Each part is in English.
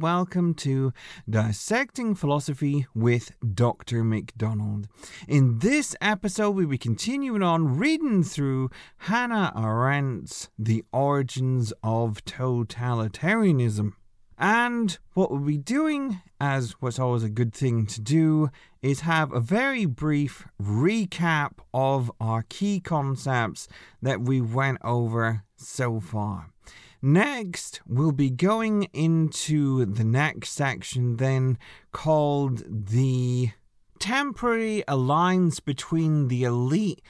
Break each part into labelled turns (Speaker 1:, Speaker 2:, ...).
Speaker 1: Welcome to Dissecting Philosophy with Dr. McDonald. In this episode, we'll be continuing on reading through Hannah Arendt's The Origins of Totalitarianism. And what we'll be doing, as what's always a good thing to do, is have a very brief recap of our key concepts that we went over so far. Next, we'll be going into the next section, then called the temporary alliance between the elite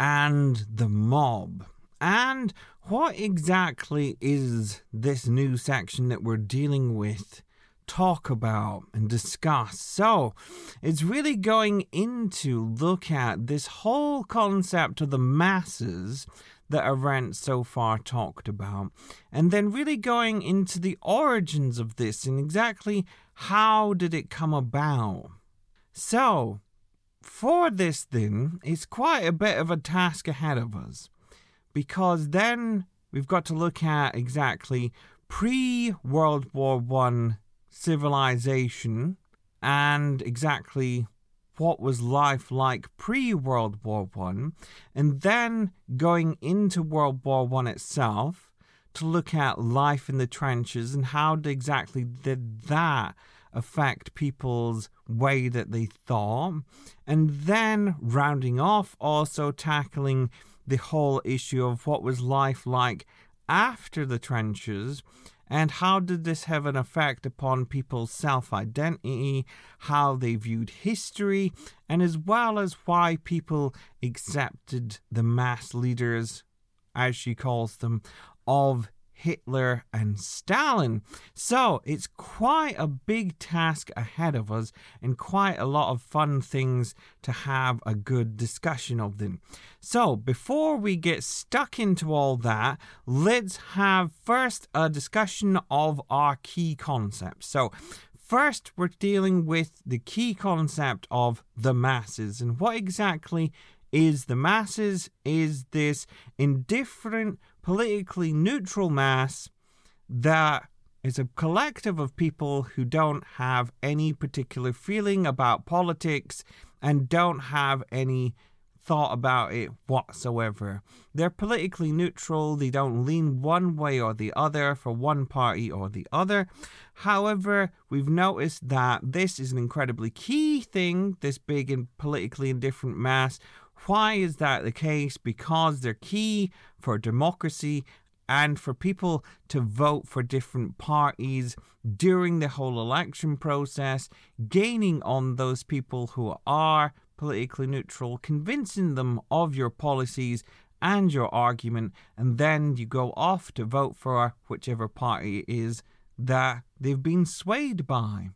Speaker 1: and the mob. And what exactly is this new section that we're dealing with? Talk about and discuss. So, it's really going into look at this whole concept of the masses that Arendt so far talked about, and then really going into the origins of this and exactly how did it come about. So, for this, then, it's quite a bit of a task ahead of us because then we've got to look at exactly pre World War One civilization and exactly what was life like pre World War One, and then going into World War One itself to look at life in the trenches and how exactly did that affect people's way that they thought, and then rounding off also tackling the whole issue of what was life like after the trenches and how did this have an effect upon people's self identity, how they viewed history, and as well as why people accepted the mass leaders, as she calls them, of Hitler and Stalin. So it's quite a big task ahead of us and quite a lot of fun things to have a good discussion of them. So before we get stuck into all that, let's have first a discussion of our key concepts. So First, we're dealing with the key concept of the masses and what exactly is the masses? Is this indifferent politically neutral mass that is a collective of people who don't have any particular feeling about politics and don't have any thought about it whatsoever. They're politically neutral, they don't lean one way or the other for one party or the other. However, we've noticed that this is an incredibly key thing, this big and politically indifferent mass, why is that the case? Because they're key for democracy and for people to vote for different parties during the whole election process, gaining on those people who are politically neutral, convincing them of your policies and your argument, and then you go off to vote for whichever party it is that they've been swayed by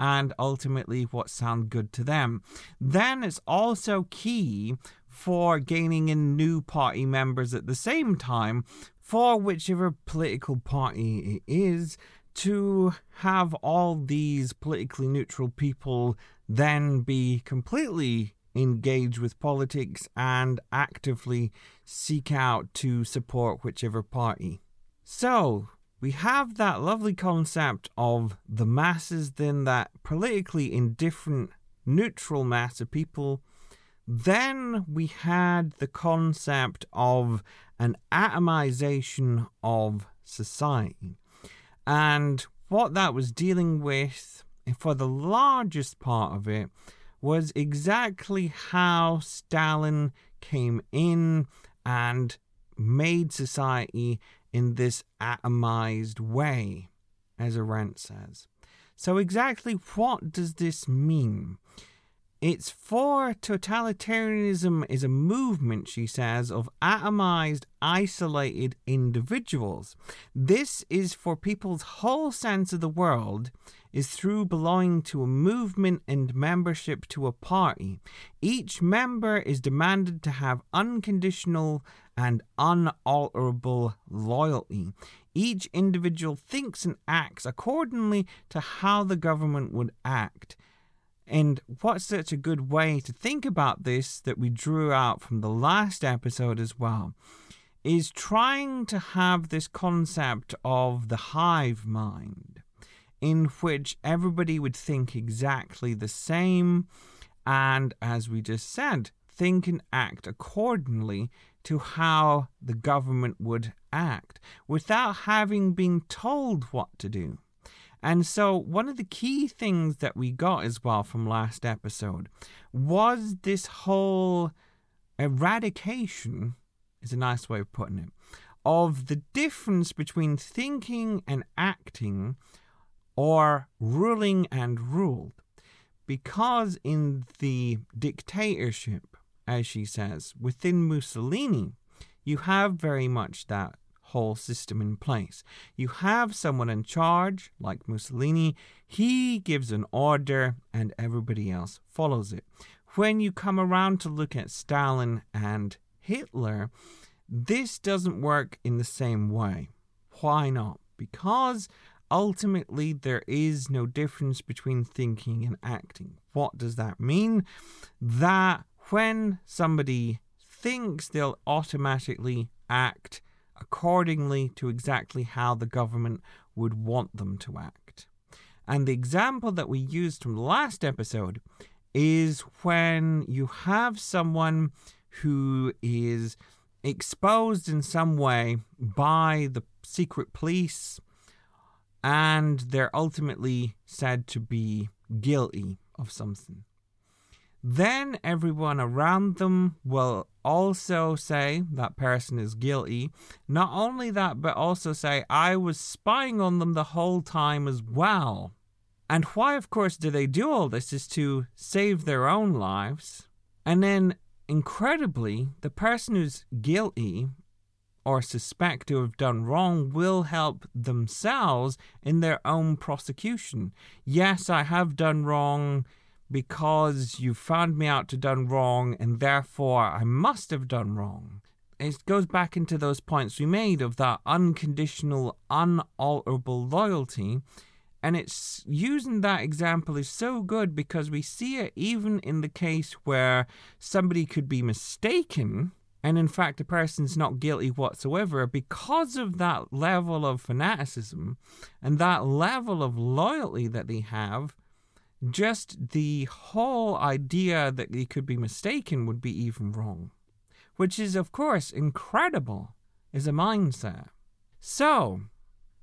Speaker 1: and ultimately what sound good to them. Then it's also key for gaining in new party members at the same time for whichever political party it is to have all these politically neutral people then be completely engaged with politics and actively seek out to support whichever party. So, we have that lovely concept of the masses, then that politically indifferent, neutral mass of people. Then we had the concept of an atomization of society. And what that was dealing with, for the largest part of it, was exactly how Stalin came in and made society in this atomized way, as Arendt says. So, exactly what does this mean? It's for totalitarianism is a movement, she says, of atomized, isolated individuals. This is for people's whole sense of the world is through belonging to a movement and membership to a party. Each member is demanded to have unconditional and unalterable loyalty. Each individual thinks and acts accordingly to how the government would act. And what's such a good way to think about this that we drew out from the last episode as well is trying to have this concept of the hive mind, in which everybody would think exactly the same, and as we just said, think and act accordingly to how the government would act without having been told what to do. And so, one of the key things that we got as well from last episode was this whole eradication, is a nice way of putting it, of the difference between thinking and acting or ruling and ruled. Because in the dictatorship, as she says, within Mussolini, you have very much that whole system in place. You have someone in charge, like Mussolini, he gives an order and everybody else follows it. When you come around to look at Stalin and Hitler, this doesn't work in the same way. Why not? Because ultimately there is no difference between thinking and acting. What does that mean? That when somebody thinks, they'll automatically act accordingly to exactly how the government would want them to act. And the example that we used from the last episode is when you have someone who is exposed in some way by the secret police and they're ultimately said to be guilty of something. Then everyone around them will also say that person is guilty. Not only that, but also say, I was spying on them the whole time as well. And why, of course, do they do all this is to save their own lives. And then, incredibly, the person who's guilty or suspect to have done wrong will help themselves in their own prosecution. Yes, I have done wrong because you found me out to done wrong and therefore I must have done wrong. It goes back into those points we made of that unconditional, unalterable loyalty. And it's using that example is so good because we see it even in the case where somebody could be mistaken and in fact a person's not guilty whatsoever because of that level of fanaticism and that level of loyalty that they have just the whole idea that he could be mistaken would be even wrong, which is, of course, incredible as a mindset. So,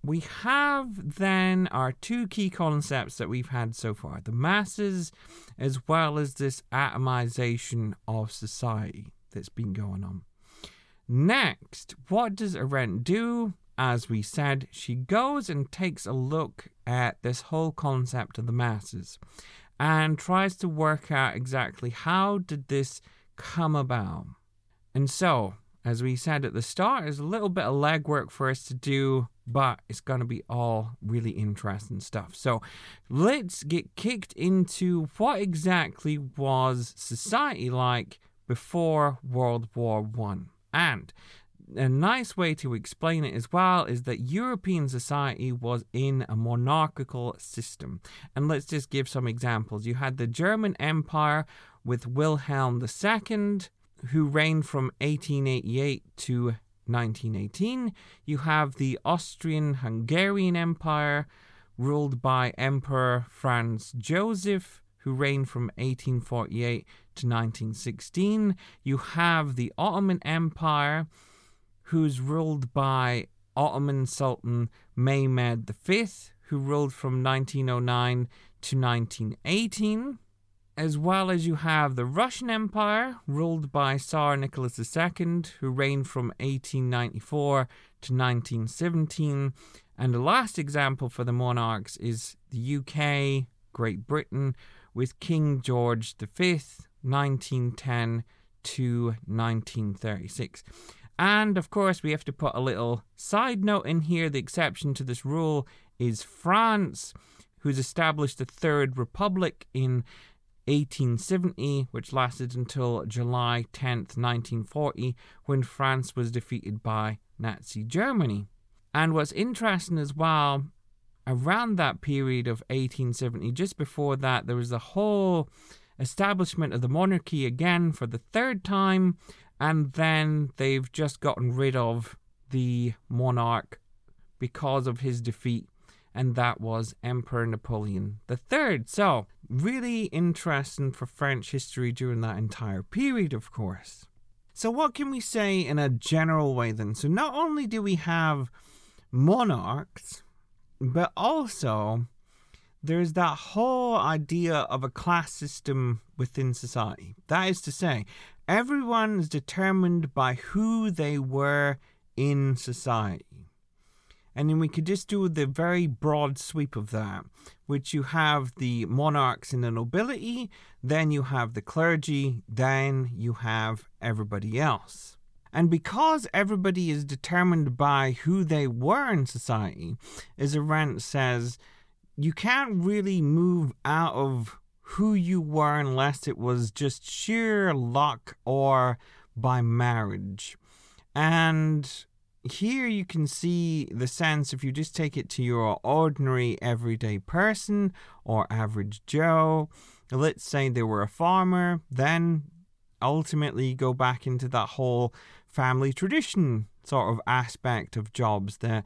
Speaker 1: we have then our two key concepts that we've had so far the masses, as well as this atomization of society that's been going on. Next, what does Arendt do? As we said, she goes and takes a look at this whole concept of the masses and tries to work out exactly how did this come about. And so, as we said at the start, there's a little bit of legwork for us to do, but it's going to be all really interesting stuff. So, let's get kicked into what exactly was society like before World War One. And a nice way to explain it as well is that European society was in a monarchical system. And let's just give some examples. You had the German Empire with Wilhelm II, who reigned from 1888 to 1918. You have the Austrian Hungarian Empire, ruled by Emperor Franz Joseph, who reigned from 1848 to 1916. You have the Ottoman Empire who's ruled by Ottoman Sultan Mehmed V, who ruled from 1909 to 1918, as well as you have the Russian Empire, ruled by Tsar Nicholas II, who reigned from 1894 to 1917. And the last example for the monarchs is the UK, Great Britain, with King George V, 1910 to 1936. And of course, we have to put a little side note in here. The exception to this rule is France, who's established the Third Republic in 1870, which lasted until July 10th, 1940, when France was defeated by Nazi Germany. And what's interesting as well, around that period of 1870, just before that, there was a whole establishment of the monarchy again for the third time and then they've just gotten rid of the monarch because of his defeat, and that was Emperor Napoleon III. So, really interesting for French history during that entire period, of course. So, what can we say in a general way then? So, not only do we have monarchs, but also there's that whole idea of a class system within society. That is to say, everyone is determined by who they were in society. And then we could just do the very broad sweep of that, which you have the monarchs and the nobility, then you have the clergy, then you have everybody else. And because everybody is determined by who they were in society, as Arendt says, you can't really move out of who you were unless it was just sheer luck or by marriage. And here you can see the sense if you just take it to your ordinary everyday person or average Joe. Let's say they were a farmer, then ultimately go back into that whole family tradition sort of aspect of jobs that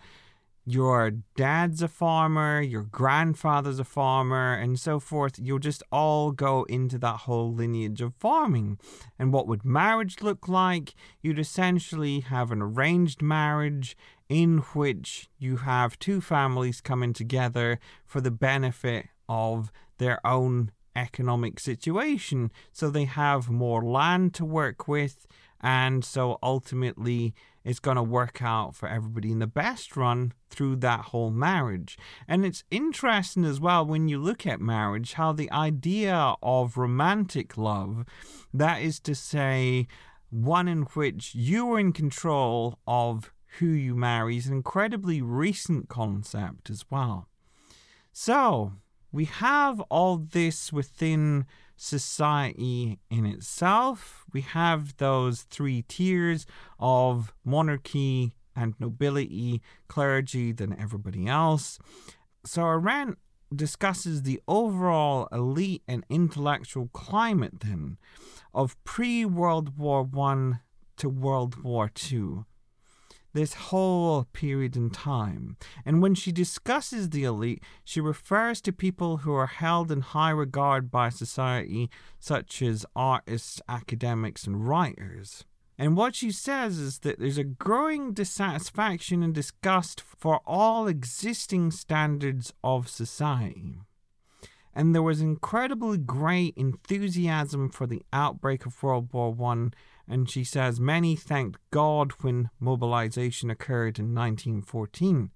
Speaker 1: your dad's a farmer, your grandfather's a farmer, and so forth. You'll just all go into that whole lineage of farming. And what would marriage look like? You'd essentially have an arranged marriage in which you have two families coming together for the benefit of their own economic situation. So they have more land to work with, and so ultimately it's going to work out for everybody in the best run through that whole marriage. And it's interesting as well when you look at marriage how the idea of romantic love, that is to say, one in which you are in control of who you marry, is an incredibly recent concept as well. So, we have all this within society in itself. We have those three tiers of monarchy and nobility, clergy, then everybody else. So Arendt discusses the overall elite and intellectual climate then of pre World War One to World War Two this whole period in time. And when she discusses the elite, she refers to people who are held in high regard by society, such as artists, academics, and writers. And what she says is that there's a growing dissatisfaction and disgust for all existing standards of society. And there was incredibly great enthusiasm for the outbreak of World War One and she says many thanked God when mobilization occurred in 1914.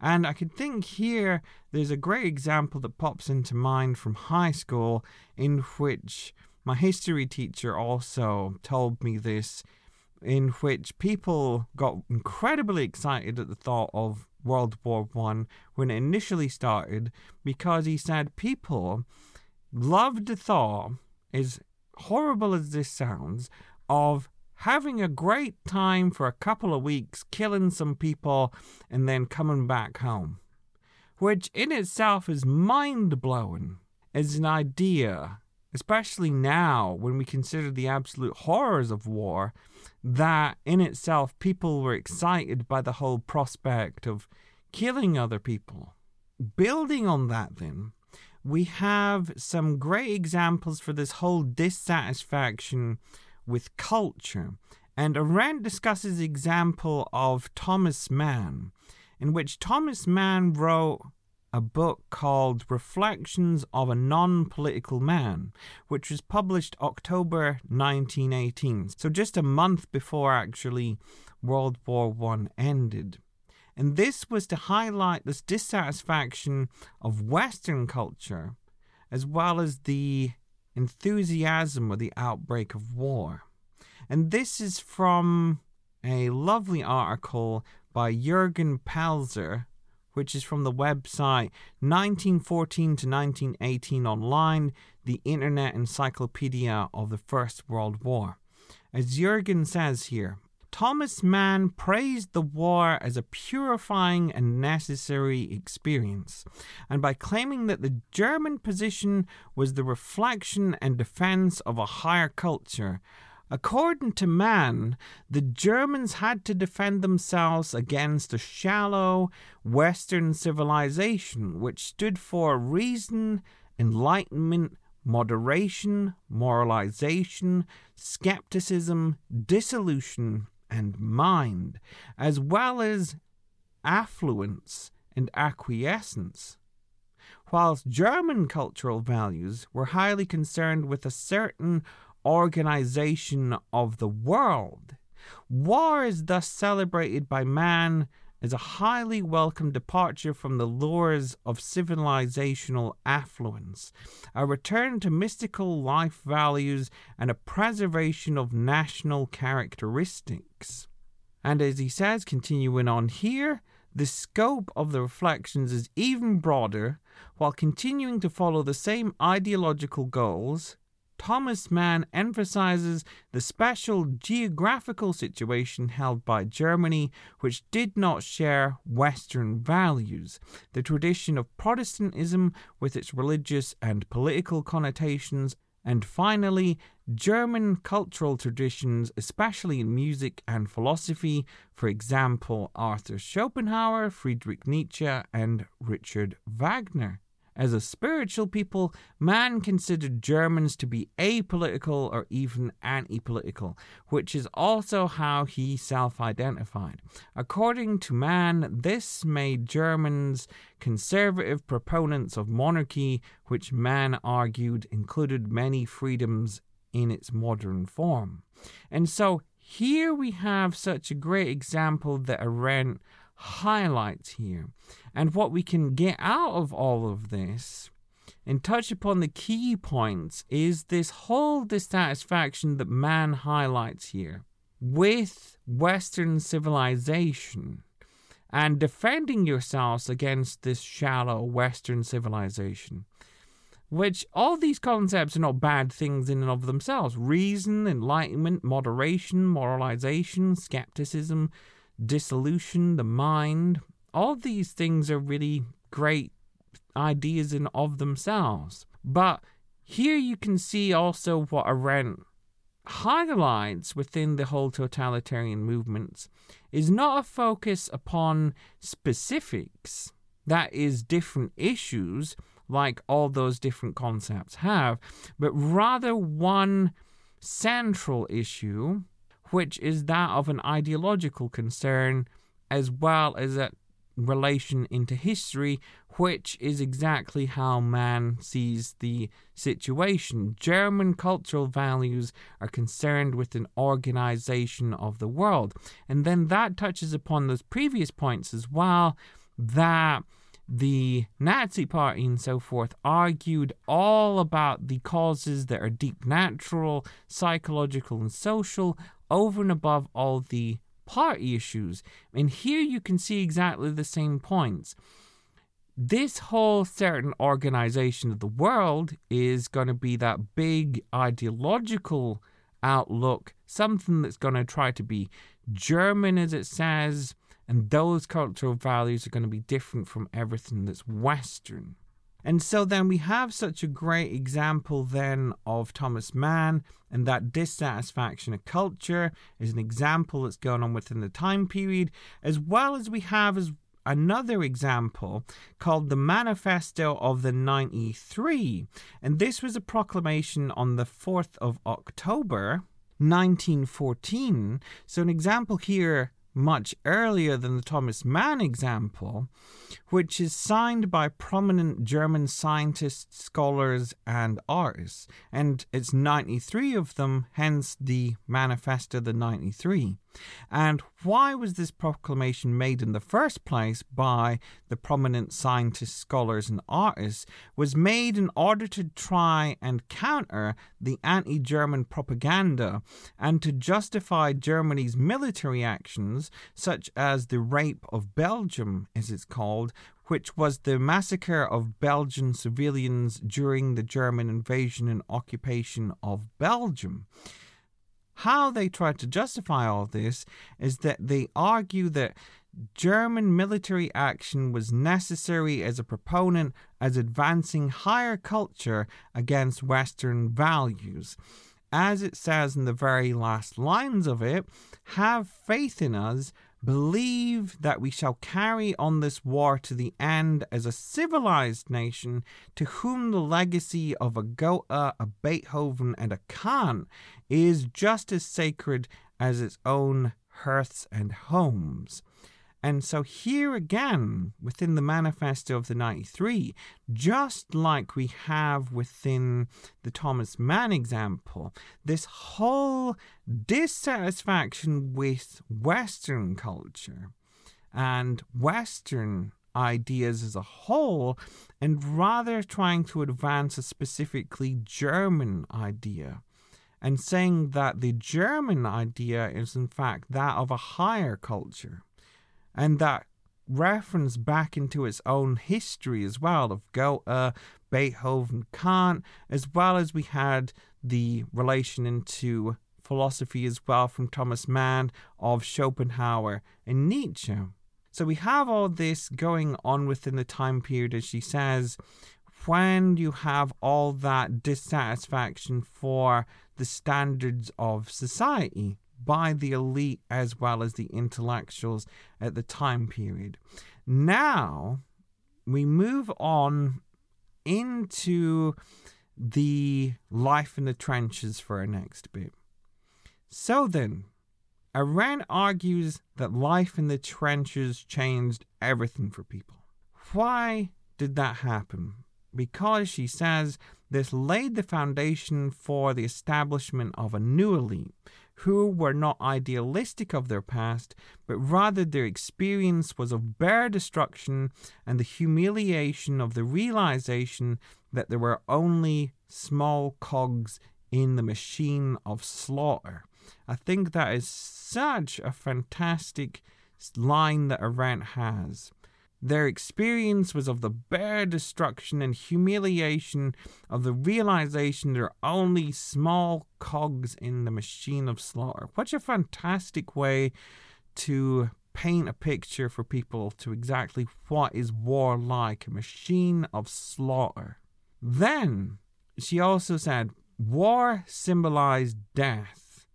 Speaker 1: And I could think here there's a great example that pops into mind from high school in which my history teacher also told me this, in which people got incredibly excited at the thought of World War One when it initially started because he said people loved the thought, as horrible as this sounds, of having a great time for a couple of weeks, killing some people, and then coming back home. Which in itself is mind blowing as an idea, especially now when we consider the absolute horrors of war, that in itself people were excited by the whole prospect of killing other people. Building on that, then, we have some great examples for this whole dissatisfaction with culture. And Arendt discusses the example of Thomas Mann, in which Thomas Mann wrote a book called Reflections of a Non Political Man, which was published October 1918, so just a month before actually World War I ended. And this was to highlight this dissatisfaction of Western culture, as well as the enthusiasm of the outbreak of war. And this is from a lovely article by Jürgen Pelzer, which is from the website 1914 to 1918 online, the Internet Encyclopedia of the First World War. As Jürgen says here, Thomas Mann praised the war as a purifying and necessary experience, and by claiming that the German position was the reflection and defense of a higher culture, According to Mann, the Germans had to defend themselves against a shallow Western civilization which stood for reason, enlightenment, moderation, moralization, skepticism, dissolution, and mind, as well as affluence and acquiescence. Whilst German cultural values were highly concerned with a certain organization of the world, war is thus celebrated by Mann as a highly welcome departure from the lures of civilizational affluence, a return to mystical life values, and a preservation of national characteristics. And as he says, continuing on here, the scope of the reflections is even broader while continuing to follow the same ideological goals Thomas Mann emphasizes the special geographical situation held by Germany, which did not share Western values. The tradition of Protestantism, with its religious and political connotations, and finally, German cultural traditions, especially in music and philosophy, for example, Arthur Schopenhauer, Friedrich Nietzsche, and Richard Wagner. As a spiritual people, Mann considered Germans to be apolitical or even anti political, which is also how he self identified. According to Mann, this made Germans conservative proponents of monarchy, which Mann argued included many freedoms in its modern form. And so here we have such a great example that Arendt highlights here. And what we can get out of all of this and touch upon the key points is this whole dissatisfaction that Mann highlights here with Western civilization and defending yourselves against this shallow Western civilization. Which all these concepts are not bad things in and of themselves. Reason, enlightenment, moderation, moralization, skepticism, dissolution, the mind, all these things are really great ideas in of themselves. But here you can see also what Arendt highlights within the whole totalitarian movements is not a focus upon specifics, that is, different issues like all those different concepts have, but rather one central issue which is that of an ideological concern as well as a relation into history, which is exactly how Mann sees the situation. German cultural values are concerned with an organization of the world. And then that touches upon those previous points as well that the Nazi Party and so forth argued all about the causes that are deep natural, psychological, and social, over and above all the party issues. And here you can see exactly the same points. This whole certain organization of the world is going to be that big ideological outlook, something that's going to try to be German, as it says, and those cultural values are going to be different from everything that's Western. And so then we have such a great example then of Thomas Mann and that dissatisfaction of culture is an example that's going on within the time period, as well as we have as another example called the Manifesto of the 93. And this was a proclamation on the 4th of October 1914. So an example here much earlier than the Thomas Mann example, which is signed by prominent German scientists, scholars, and artists, and it's 93 of them, hence the Manifesto the 93. And why was this proclamation made in the first place by the prominent scientists, scholars, and artists? Was made in order to try and counter the anti German propaganda and to justify Germany's military actions, such as the rape of Belgium, as it's called, which was the massacre of Belgian civilians during the German invasion and occupation of Belgium. How they try to justify all this is that they argue that German military action was necessary as a proponent as advancing higher culture against Western values. as it says in the very last lines of it, have faith in us, believe that we shall carry on this war to the end as a civilized nation to whom the legacy of a Goethe, a Beethoven, and a Kant is just as sacred as its own hearths and homes. And so, here again, within the manifesto of the 93, just like we have within the Thomas Mann example, this whole dissatisfaction with Western culture and Western ideas as a whole, and rather trying to advance a specifically German idea and saying that the German idea is in fact that of a higher culture and that reference back into its own history as well of Goethe, Beethoven, Kant, as well as we had the relation into philosophy as well from Thomas Mann of Schopenhauer and Nietzsche. So we have all this going on within the time period, as she says, when you have all that dissatisfaction for the standards of society by the elite as well as the intellectuals at the time period. Now we move on into the life in the trenches for our next bit. So then, Arendt argues that life in the trenches changed everything for people. Why did that happen? Because she says this laid the foundation for the establishment of a new elite who were not idealistic of their past, but rather their experience was of bare destruction and the humiliation of the realization that there were only small cogs in the machine of slaughter. I think that is such a fantastic line that Arendt has. Their experience was of the bare destruction and humiliation of the realization there are only small cogs in the machine of slaughter. What a fantastic way to paint a picture for people to exactly what is war like a machine of slaughter. Then she also said, War symbolized death,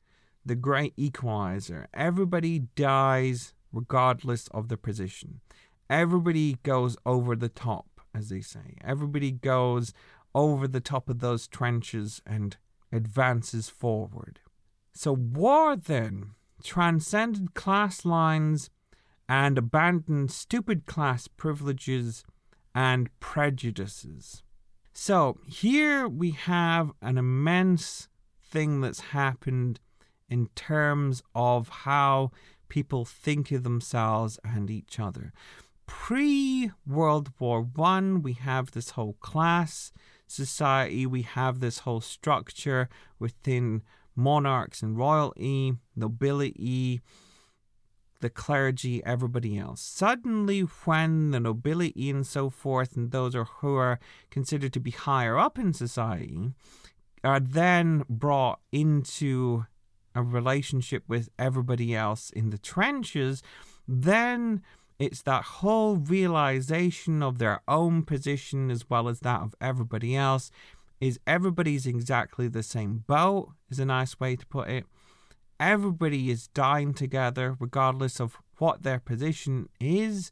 Speaker 1: the great equalizer. Everybody dies regardless of their position everybody goes over the top, as they say. Everybody goes over the top of those trenches and advances forward. So, war then transcended class lines and abandoned stupid class privileges and prejudices. So, here we have an immense thing that's happened in terms of how people think of themselves and each other pre World War One, we have this whole class society, we have this whole structure within monarchs and royalty, nobility, the clergy, everybody else. Suddenly, when the nobility and so forth, and those are who are considered to be higher up in society, are then brought into a relationship with everybody else in the trenches, then it's that whole realization of their own position as well as that of everybody else. Is everybody's exactly the same boat, is a nice way to put it. Everybody is dying together, regardless of what their position is,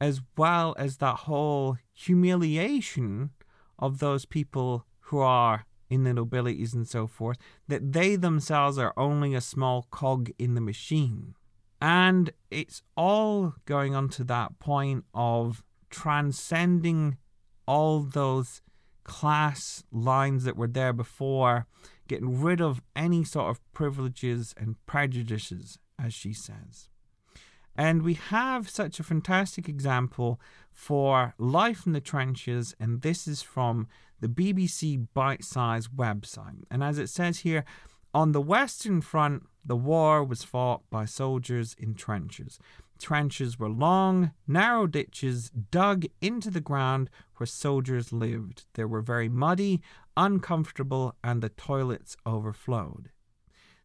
Speaker 1: as well as that whole humiliation of those people who are in the nobilities and so forth, that they themselves are only a small cog in the machine. And it's all going on to that point of transcending all those class lines that were there before, getting rid of any sort of privileges and prejudices, as she says. And we have such a fantastic example for life in the trenches, and this is from the BBC Bitesize website. And as it says here, on the Western Front, the war was fought by soldiers in trenches. Trenches were long, narrow ditches dug into the ground where soldiers lived. They were very muddy, uncomfortable, and the toilets overflowed.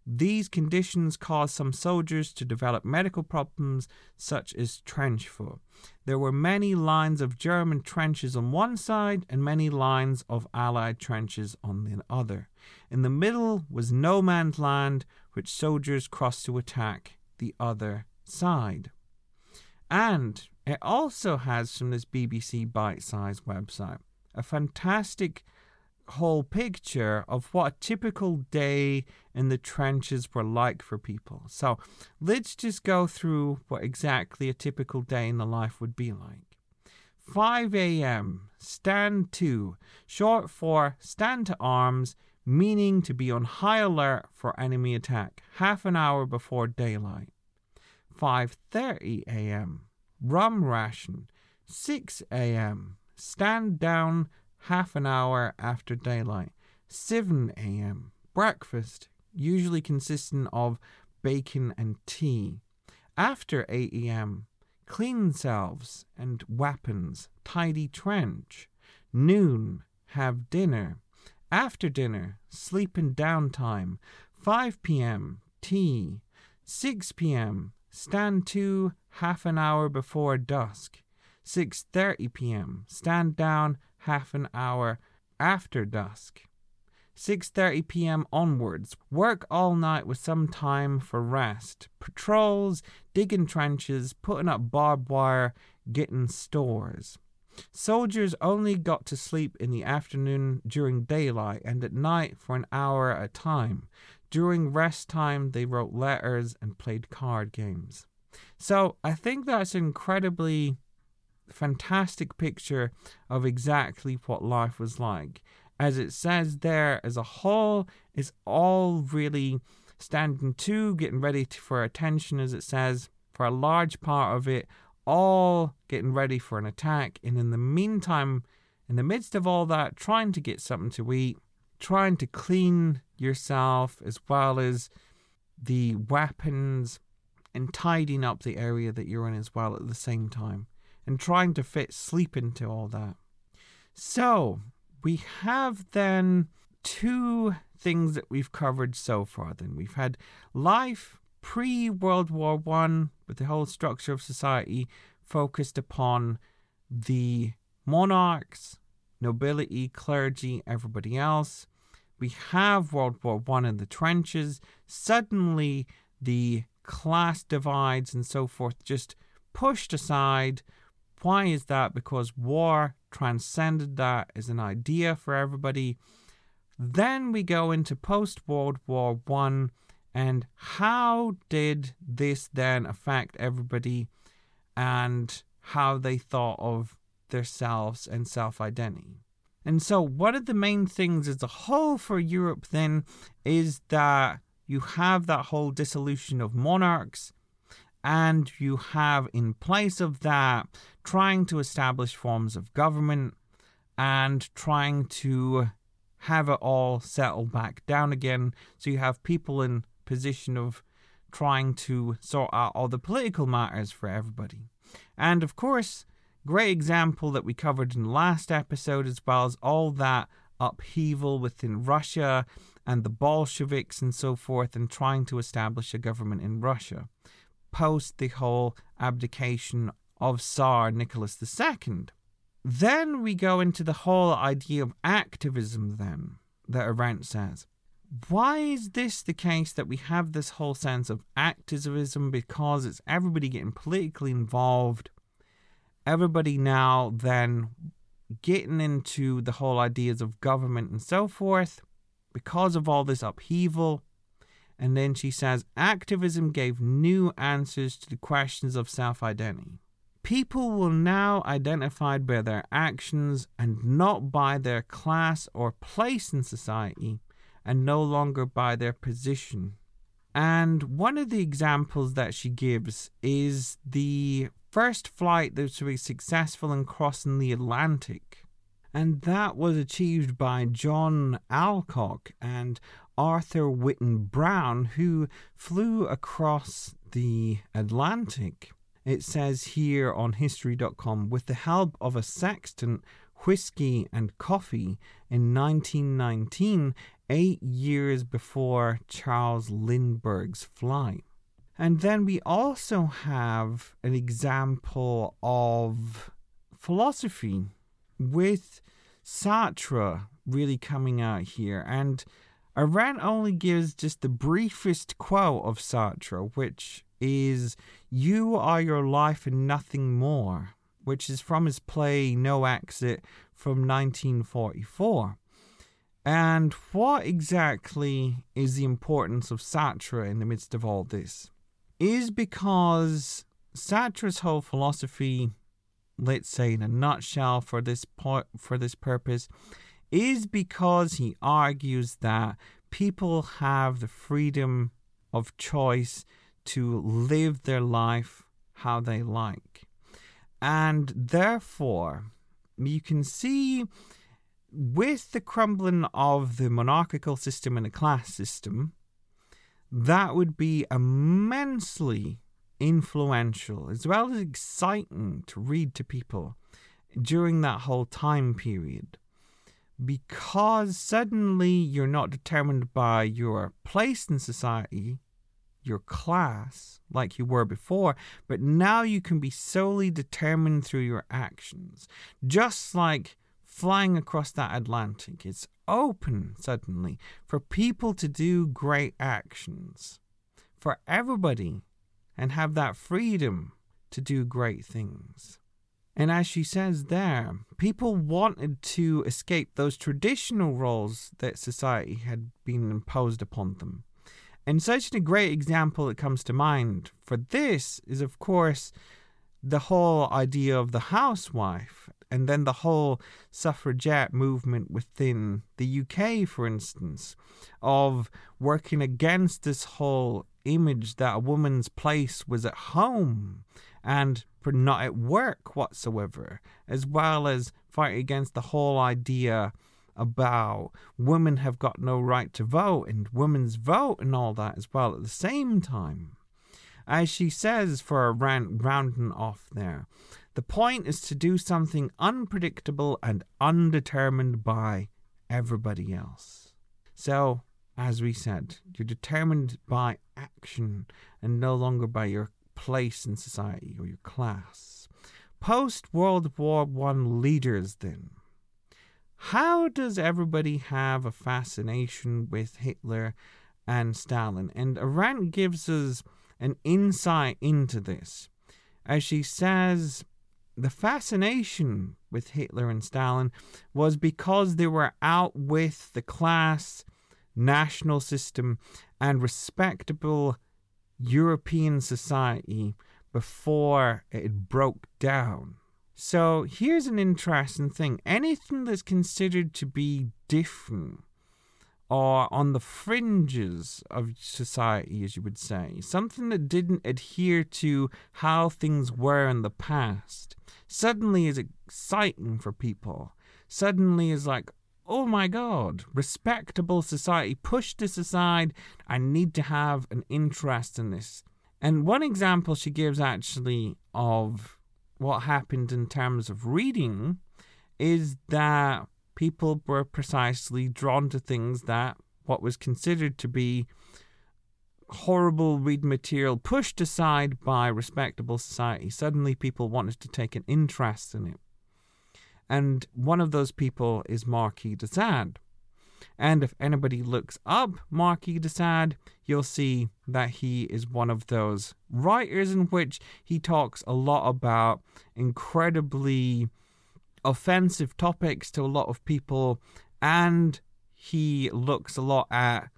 Speaker 1: These conditions caused some soldiers to develop medical problems such as trench foot. There were many lines of German trenches on one side and many lines of Allied trenches on the other. In the middle was no man's land, which soldiers crossed to attack the other side. And it also has from this BBC Bitesize website a fantastic whole picture of what a typical day in the trenches were like for people. So let's just go through what exactly a typical day in the life would be like. 5 a.m. Stand to, short for stand to arms, meaning to be on high alert for enemy attack, half an hour before daylight. 5:30 a.m. Rum ration. 6 a.m. Stand down half an hour after daylight. 7 a.m. Breakfast, usually consisting of bacon and tea. After 8 a.m. Clean selves and weapons, tidy trench. Noon, have dinner. After dinner, sleep and downtime. 5 p.m., tea. 6 p.m., stand to half an hour before dusk. 6:30 p.m. stand down half an hour after dusk. 6:30 p.m. onwards, work all night with some time for rest. Patrols, digging trenches, putting up barbed wire, getting stores. Soldiers only got to sleep in the afternoon during daylight and at night for an hour at a time. During rest time, they wrote letters and played card games. So I think that's an incredibly fantastic picture of exactly what life was like. As it says there, as a whole, it's all really standing to, getting ready to, for attention, as it says, for a large part of it, all getting ready for an attack. And in the meantime, in the midst of all that, trying to get something to eat, trying to clean yourself as well as the weapons and tidying up the area that you're in as well at the same time and trying to fit sleep into all that. So, we have then two things that we've covered so far then we've had life pre World War 1 but the whole structure of society focused upon the monarchs, nobility, clergy, everybody else. We have World War One in the trenches. Suddenly, the class divides and so forth just pushed aside. Why is that? Because war transcended that as an idea for everybody. Then we go into post World War One and how did this then affect everybody, and how they thought of themselves and self identity? And so, one of the main things as a whole for Europe then is that you have that whole dissolution of monarchs and you have in place of that trying to establish forms of government and trying to have it all settle back down again so you have people in position of trying to sort out all the political matters for everybody and of course great example that we covered in the last episode as well as all that upheaval within Russia and the Bolsheviks and so forth and trying to establish a government in Russia post the whole abdication of Tsar Nicholas II. Then we go into the whole idea of activism, then, that Arendt says. Why is this the case that we have this whole sense of activism? Because it's everybody getting politically involved, everybody now then getting into the whole ideas of government and so forth, because of all this upheaval. And then she says activism gave new answers to the questions of self identity. People will now identified by their actions and not by their class or place in society, and no longer by their position. And one of the examples that she gives is the first flight that was successful in crossing the Atlantic. And that was achieved by John Alcock. And Arthur Whitten Brown, who flew across the Atlantic. It says here on History.com with the help of a sextant, whiskey, and coffee in 1919, eight years before Charles Lindbergh's flight. And then we also have an example of philosophy with Sartre really coming out here. And Arendt only gives just the briefest quote of Sartre, which is, You are your life and nothing more, which is from his play No Exit from 1944. And what exactly is the importance of Sartre in the midst of all this? Is because Sartre's whole philosophy, let's say in a nutshell for this for this purpose, is because he argues that people have the freedom of choice to live their life how they like. And therefore, you can see with the crumbling of the monarchical system and the class system, that would be immensely influential as well as exciting to read to people during that whole time period because suddenly you're not determined by your place in society, your class, like you were before, but now you can be solely determined through your actions. Just like flying across that Atlantic, it's open suddenly for people to do great actions, for everybody and have that freedom to do great things. And as she says there, people wanted to escape those traditional roles that society had been imposed upon them. And such a great example that comes to mind for this is, of course, the whole idea of the housewife, and then the whole suffragette movement within the UK, for instance, of working against this whole image that a woman's place was at home and not at work whatsoever, as well as fighting against the whole idea about women have got no right to vote and women's vote and all that as well at the same time. As she says for a round, rounding off there, the point is to do something unpredictable and undetermined by everybody else. So as we said, you're determined by action and no longer by your place in society or your class. Post World War One leaders, then. How does everybody have a fascination with Hitler and Stalin? And Arendt gives us an insight into this. As she says, the fascination with Hitler and Stalin was because they were out with the class national system, and respectable European society before it broke down. So here's an interesting thing anything that's considered to be different or on the fringes of society, as you would say, something that didn't adhere to how things were in the past, suddenly is exciting for people. Suddenly is like, oh my god, respectable society, push this aside. I need to have an interest in this. And one example she gives actually of what happened in terms of reading is that people were precisely drawn to things that what was considered to be horrible read material pushed aside by respectable society. Suddenly people wanted to take an interest in it and one of those people is Marquis de Sade. And if anybody looks up Marquis de Sade, you'll see that he is one of those writers in which he talks a lot about incredibly offensive topics to a lot of people, and he looks a lot at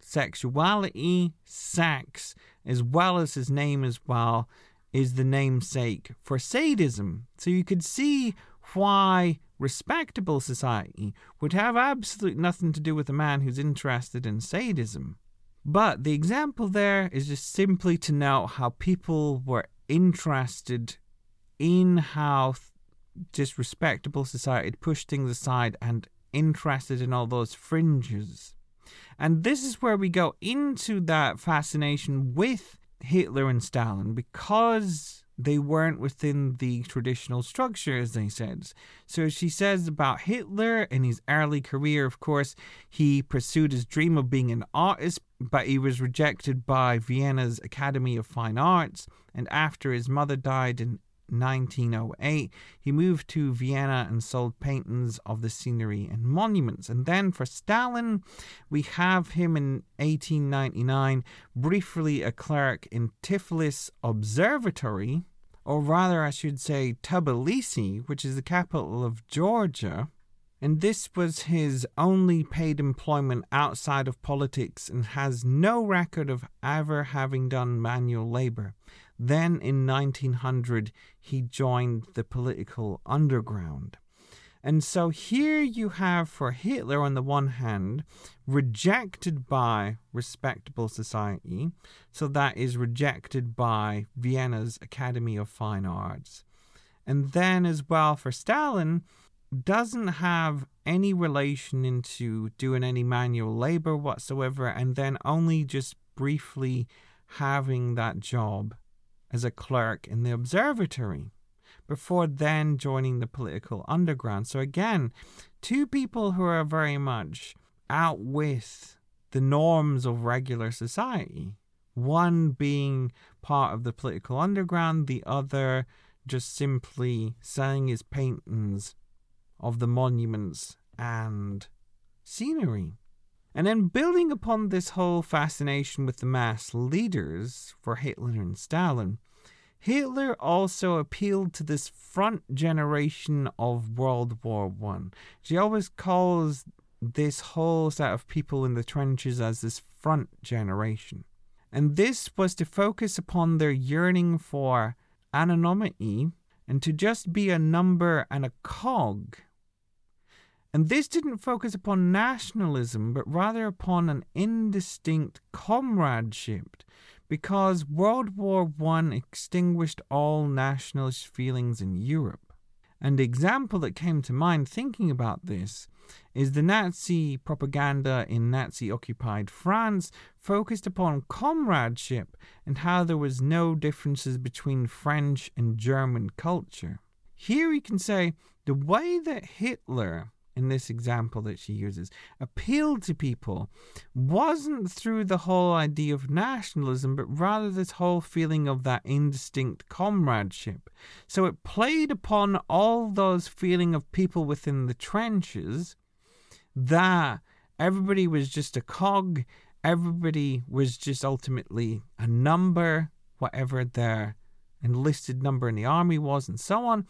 Speaker 1: sexuality, sex, as well as his name as well is the namesake for sadism. So you could see why respectable society would have absolutely nothing to do with a man who's interested in sadism. But the example there is just simply to note how people were interested in how just respectable society pushed things aside and interested in all those fringes. And this is where we go into that fascination with Hitler and Stalin because they weren't within the traditional structure, as they said. So she says about Hitler in his early career, of course, he pursued his dream of being an artist, but he was rejected by Vienna's Academy of Fine Arts. And after his mother died in 1908, he moved to Vienna and sold paintings of the scenery and monuments. And then for Stalin, we have him in 1899, briefly a clerk in Tiflis Observatory, or rather, I should say, Tbilisi, which is the capital of Georgia. And this was his only paid employment outside of politics and has no record of ever having done manual labor. Then in 1900, he joined the political underground. And so here you have for Hitler, on the one hand, rejected by respectable society, so that is rejected by Vienna's Academy of Fine Arts. And then as well for Stalin, doesn't have any relation into doing any manual labor whatsoever, and then only just briefly having that job as a clerk in the observatory before then joining the political underground. So, again, two people who are very much out with the norms of regular society. One being part of the political underground, the other just simply selling his paintings of the monuments and scenery. And then building upon this whole fascination with the mass leaders for Hitler and Stalin, Hitler also appealed to this front generation of World War One. She always calls this whole set of people in the trenches as this front generation. And this was to focus upon their yearning for anonymity and to just be a number and a cog and this didn't focus upon nationalism, but rather upon an indistinct comradeship, because World War I extinguished all nationalist feelings in Europe. An example that came to mind thinking about this is the Nazi propaganda in Nazi occupied France focused upon comradeship and how there was no differences between French and German culture. Here you can say the way that Hitler in this example that she uses, appealed to people wasn't through the whole idea of nationalism, but rather this whole feeling of that indistinct comradeship. So it played upon all those feeling of people within the trenches that everybody was just a cog, everybody was just ultimately a number, whatever their enlisted number in the army was, and so on.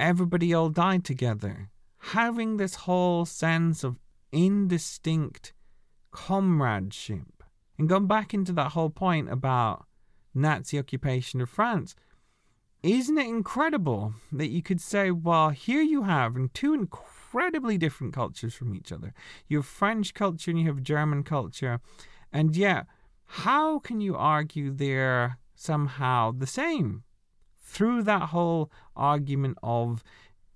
Speaker 1: Everybody all died together having this whole sense of indistinct comradeship. And going back into that whole point about Nazi occupation of France, isn't it incredible that you could say, well, here you have two incredibly different cultures from each other. You have French culture and you have German culture, and yet how can you argue they're somehow the same? Through that whole argument of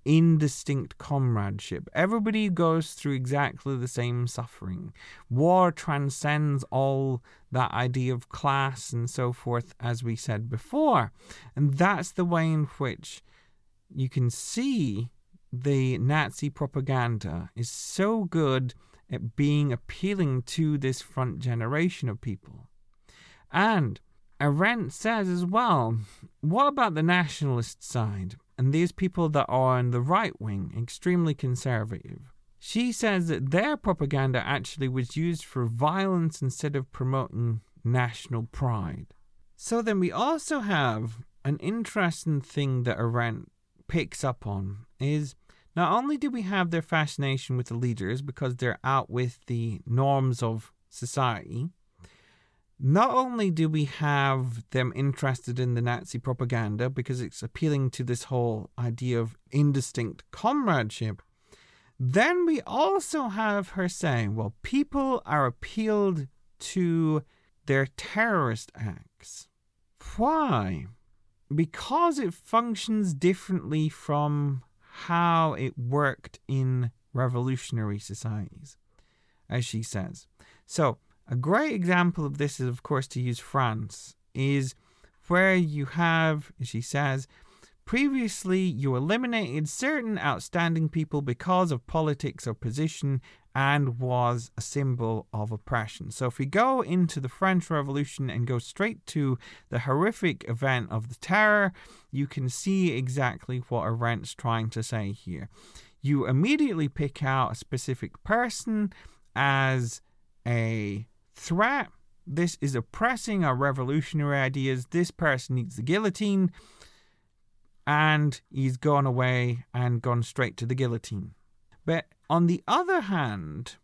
Speaker 1: indistinct comradeship. Everybody goes through exactly the same suffering. War transcends all that idea of class and so forth, as we said before. And that's the way in which you can see the Nazi propaganda is so good at being appealing to this front generation of people. And Arendt says as well, what about the nationalist side? And these people that are on the right wing, extremely conservative. She says that their propaganda actually was used for violence instead of promoting national pride. So then we also have an interesting thing that Arendt picks up on is not only do we have their fascination with the leaders because they're out with the norms of society, not only do we have them interested in the Nazi propaganda because it's appealing to this whole idea of indistinct comradeship, then we also have her saying, well, people are appealed to their terrorist acts. Why? Because it functions differently from how it worked in revolutionary societies, as she says. So, a great example of this is, of course, to use France, is where you have, she says, previously you eliminated certain outstanding people because of politics or position, and was a symbol of oppression. So, if we go into the French Revolution and go straight to the horrific event of the terror, you can see exactly what Arendt's trying to say here. You immediately pick out a specific person as a threat. This is oppressing our revolutionary ideas. This person needs the guillotine. And he's gone away and gone straight to the guillotine. But on the other hand,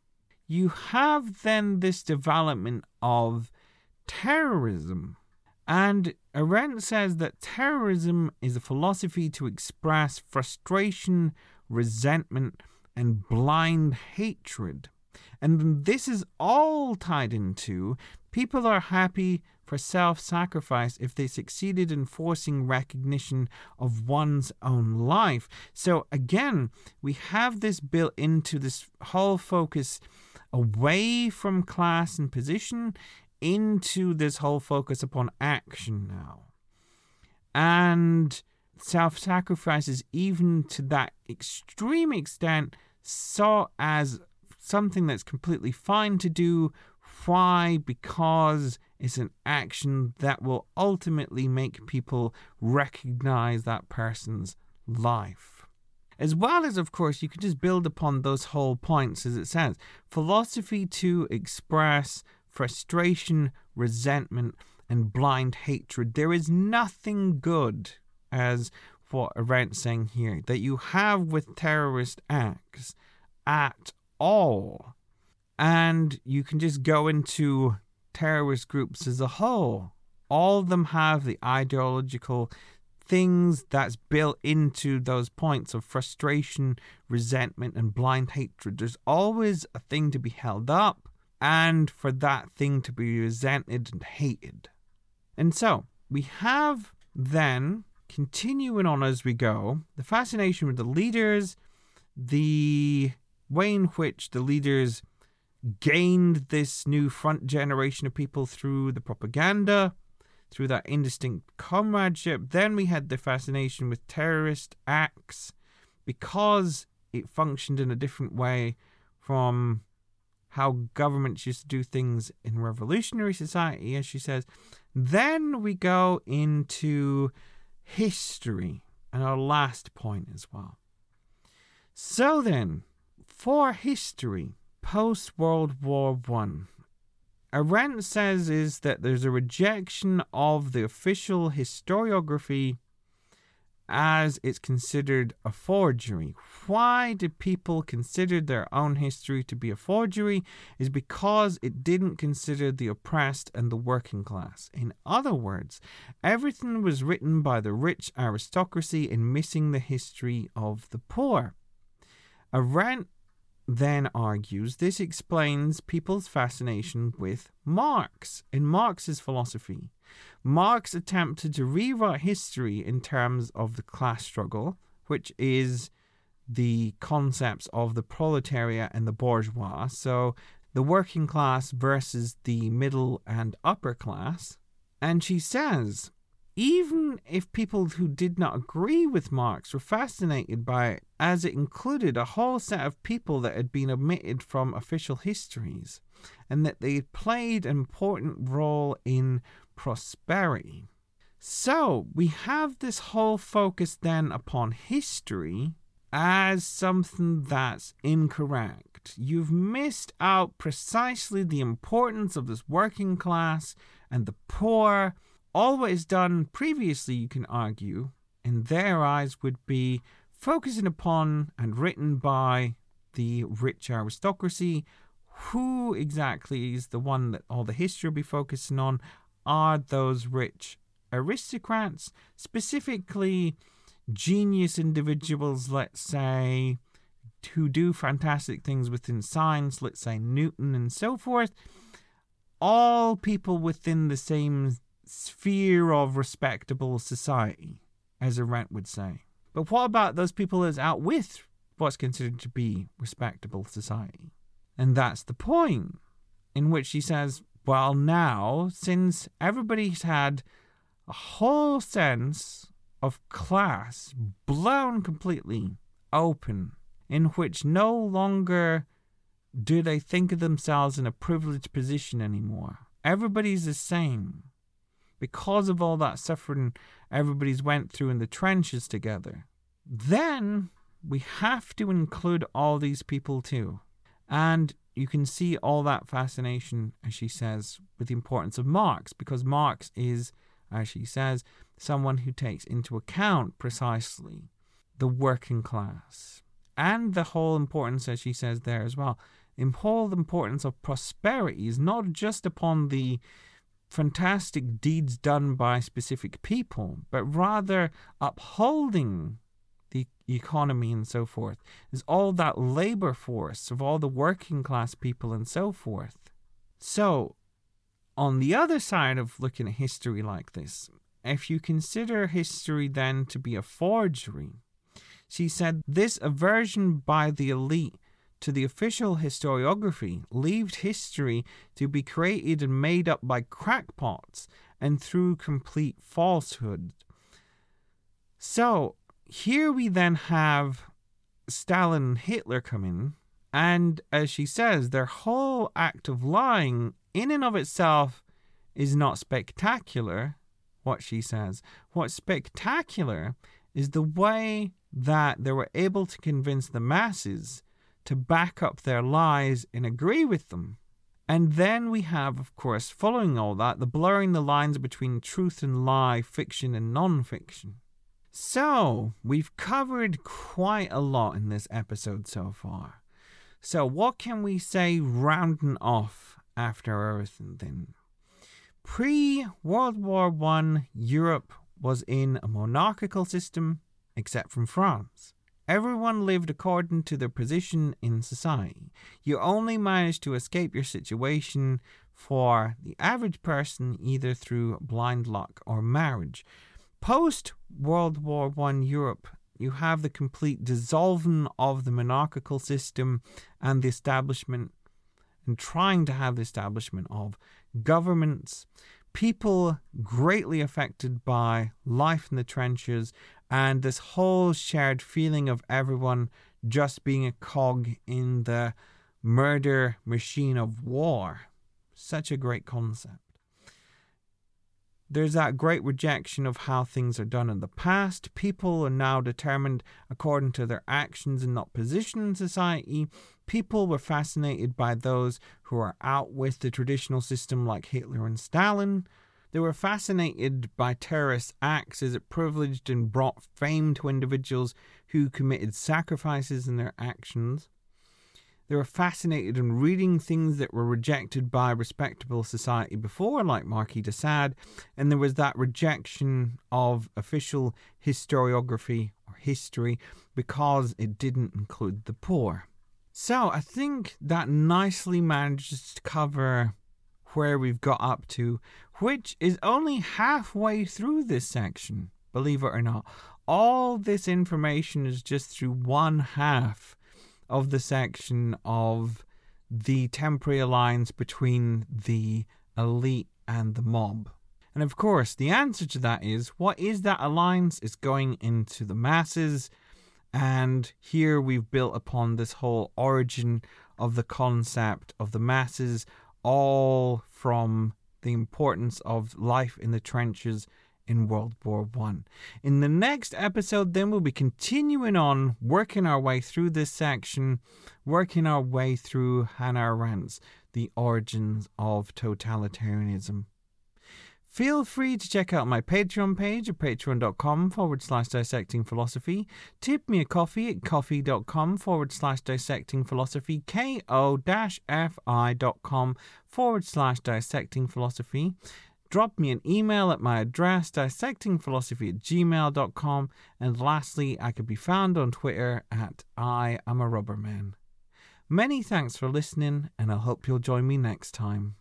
Speaker 1: you have then this development of terrorism. And Arendt says that terrorism is a philosophy to express frustration, resentment, and blind hatred. And this is all tied into people are happy for self sacrifice if they succeeded in forcing recognition of one's own life. So, again, we have this built into this whole focus away from class and position into this whole focus upon action now. And self sacrifice is even to that extreme extent saw as something that's completely fine to do. Why? Because it's an action that will ultimately make people recognize that person's life. As well as, of course, you can just build upon those whole points as it says philosophy to express frustration, resentment, and blind hatred. There is nothing good, as what Arendt's saying here, that you have with terrorist acts at all. And you can just go into terrorist groups as a whole. All of them have the ideological things that's built into those points of frustration, resentment, and blind hatred. There's always a thing to be held up and for that thing to be resented and hated. And so we have then, continuing on as we go, the fascination with the leaders, the way in which the leaders gained this new front generation of people through the propaganda, through that indistinct comradeship. Then we had the fascination with terrorist acts because it functioned in a different way from how governments used to do things in revolutionary society, as she says. Then we go into history and our last point as well. So then, for history, post World War One. Arendt says is that there's a rejection of the official historiography as it's considered a forgery. Why do people consider their own history to be a forgery? Is because it didn't consider the oppressed and the working class. In other words, everything was written by the rich aristocracy and missing the history of the poor. Arendt then argues this explains people's fascination with Marx in Marx's philosophy. Marx attempted to rewrite history in terms of the class struggle, which is the concepts of the proletariat and the bourgeois. So the working class versus the middle and upper class. And she says even if people who did not agree with Marx were fascinated by it, as it included a whole set of people that had been omitted from official histories, and that they had played an important role in prosperity. So we have this whole focus then upon history as something that's incorrect. You've missed out precisely the importance of this working class and the poor is done previously, you can argue, in their eyes, would be focusing upon and written by the rich aristocracy. Who exactly is the one that all the history will be focusing on? Are those rich aristocrats, specifically genius individuals, let's say, who do fantastic things within science, let's say Newton and so forth? All people within the same sphere of respectable society, as Arendt would say. But what about those people that's out with what's considered to be respectable society? And that's the point in which he says, well, now, since everybody's had a whole sense of class blown completely open, in which no longer do they think of themselves in a privileged position anymore? Everybody's the same. Because of all that suffering everybody's went through in the trenches together. Then we have to include all these people too. And you can see all that fascination, as she says, with the importance of Marx, because Marx is, as she says, someone who takes into account precisely the working class and the whole importance, as she says there as well, the whole importance of prosperity is not just upon the fantastic deeds done by specific people, but rather upholding the economy and so forth is all that labor force of all the working class people and so forth. So, on the other side of looking at history like this, if you consider history then to be a forgery, she said this aversion by the elite to the official historiography leaved history to be created and made up by crackpots and through complete falsehood. So here we then have Stalin and Hitler come in, and as she says, their whole act of lying in and of itself is not spectacular, what she says. What's spectacular is the way that they were able to convince the masses to back up their lies and agree with them. And then we have, of course, following all that, the blurring the lines between truth and lie, fiction and non fiction. So, we've covered quite a lot in this episode so far. So, what can we say rounding off after everything then? Pre World War I, Europe was in a monarchical system, except from France. Everyone lived according to their position in society. You only managed to escape your situation for the average person either through blind luck or marriage. Post World War One Europe, you have the complete dissolving of the monarchical system and the establishment, and trying to have the establishment of governments, people greatly affected by life in the trenches and this whole shared feeling of everyone just being a cog in the murder machine of war. Such a great concept. There's that great rejection of how things are done in the past. People are now determined according to their actions and not position in society. People were fascinated by those who are out with the traditional system, like Hitler and Stalin. They were fascinated by terrorist acts as it privileged and brought fame to individuals who committed sacrifices in their actions. They were fascinated in reading things that were rejected by respectable society before, like Marquis de Sade, and there was that rejection of official historiography or history because it didn't include the poor. So I think that nicely manages to cover where we've got up to which is only halfway through this section, believe it or not. All this information is just through one half of the section of the temporary alliance between the elite and the mob. And of course, the answer to that is what is that alliance? It's going into the masses. And here we've built upon this whole origin of the concept of the masses, all from the importance of life in the trenches in World War One. In the next episode, then we'll be continuing on working our way through this section, working our way through Hannah Arendt's The Origins of Totalitarianism. Feel free to check out my Patreon page at patreon.com forward slash dissecting philosophy. Tip me a coffee at ko-fi.com forward slash dissecting philosophy, ko fi.com forward slash dissecting philosophy. Drop me an email at my address, dissectingphilosophy at gmail.com. And lastly, I can be found on Twitter at I am a rubberman. Many thanks for listening, and I hope you'll join me next time.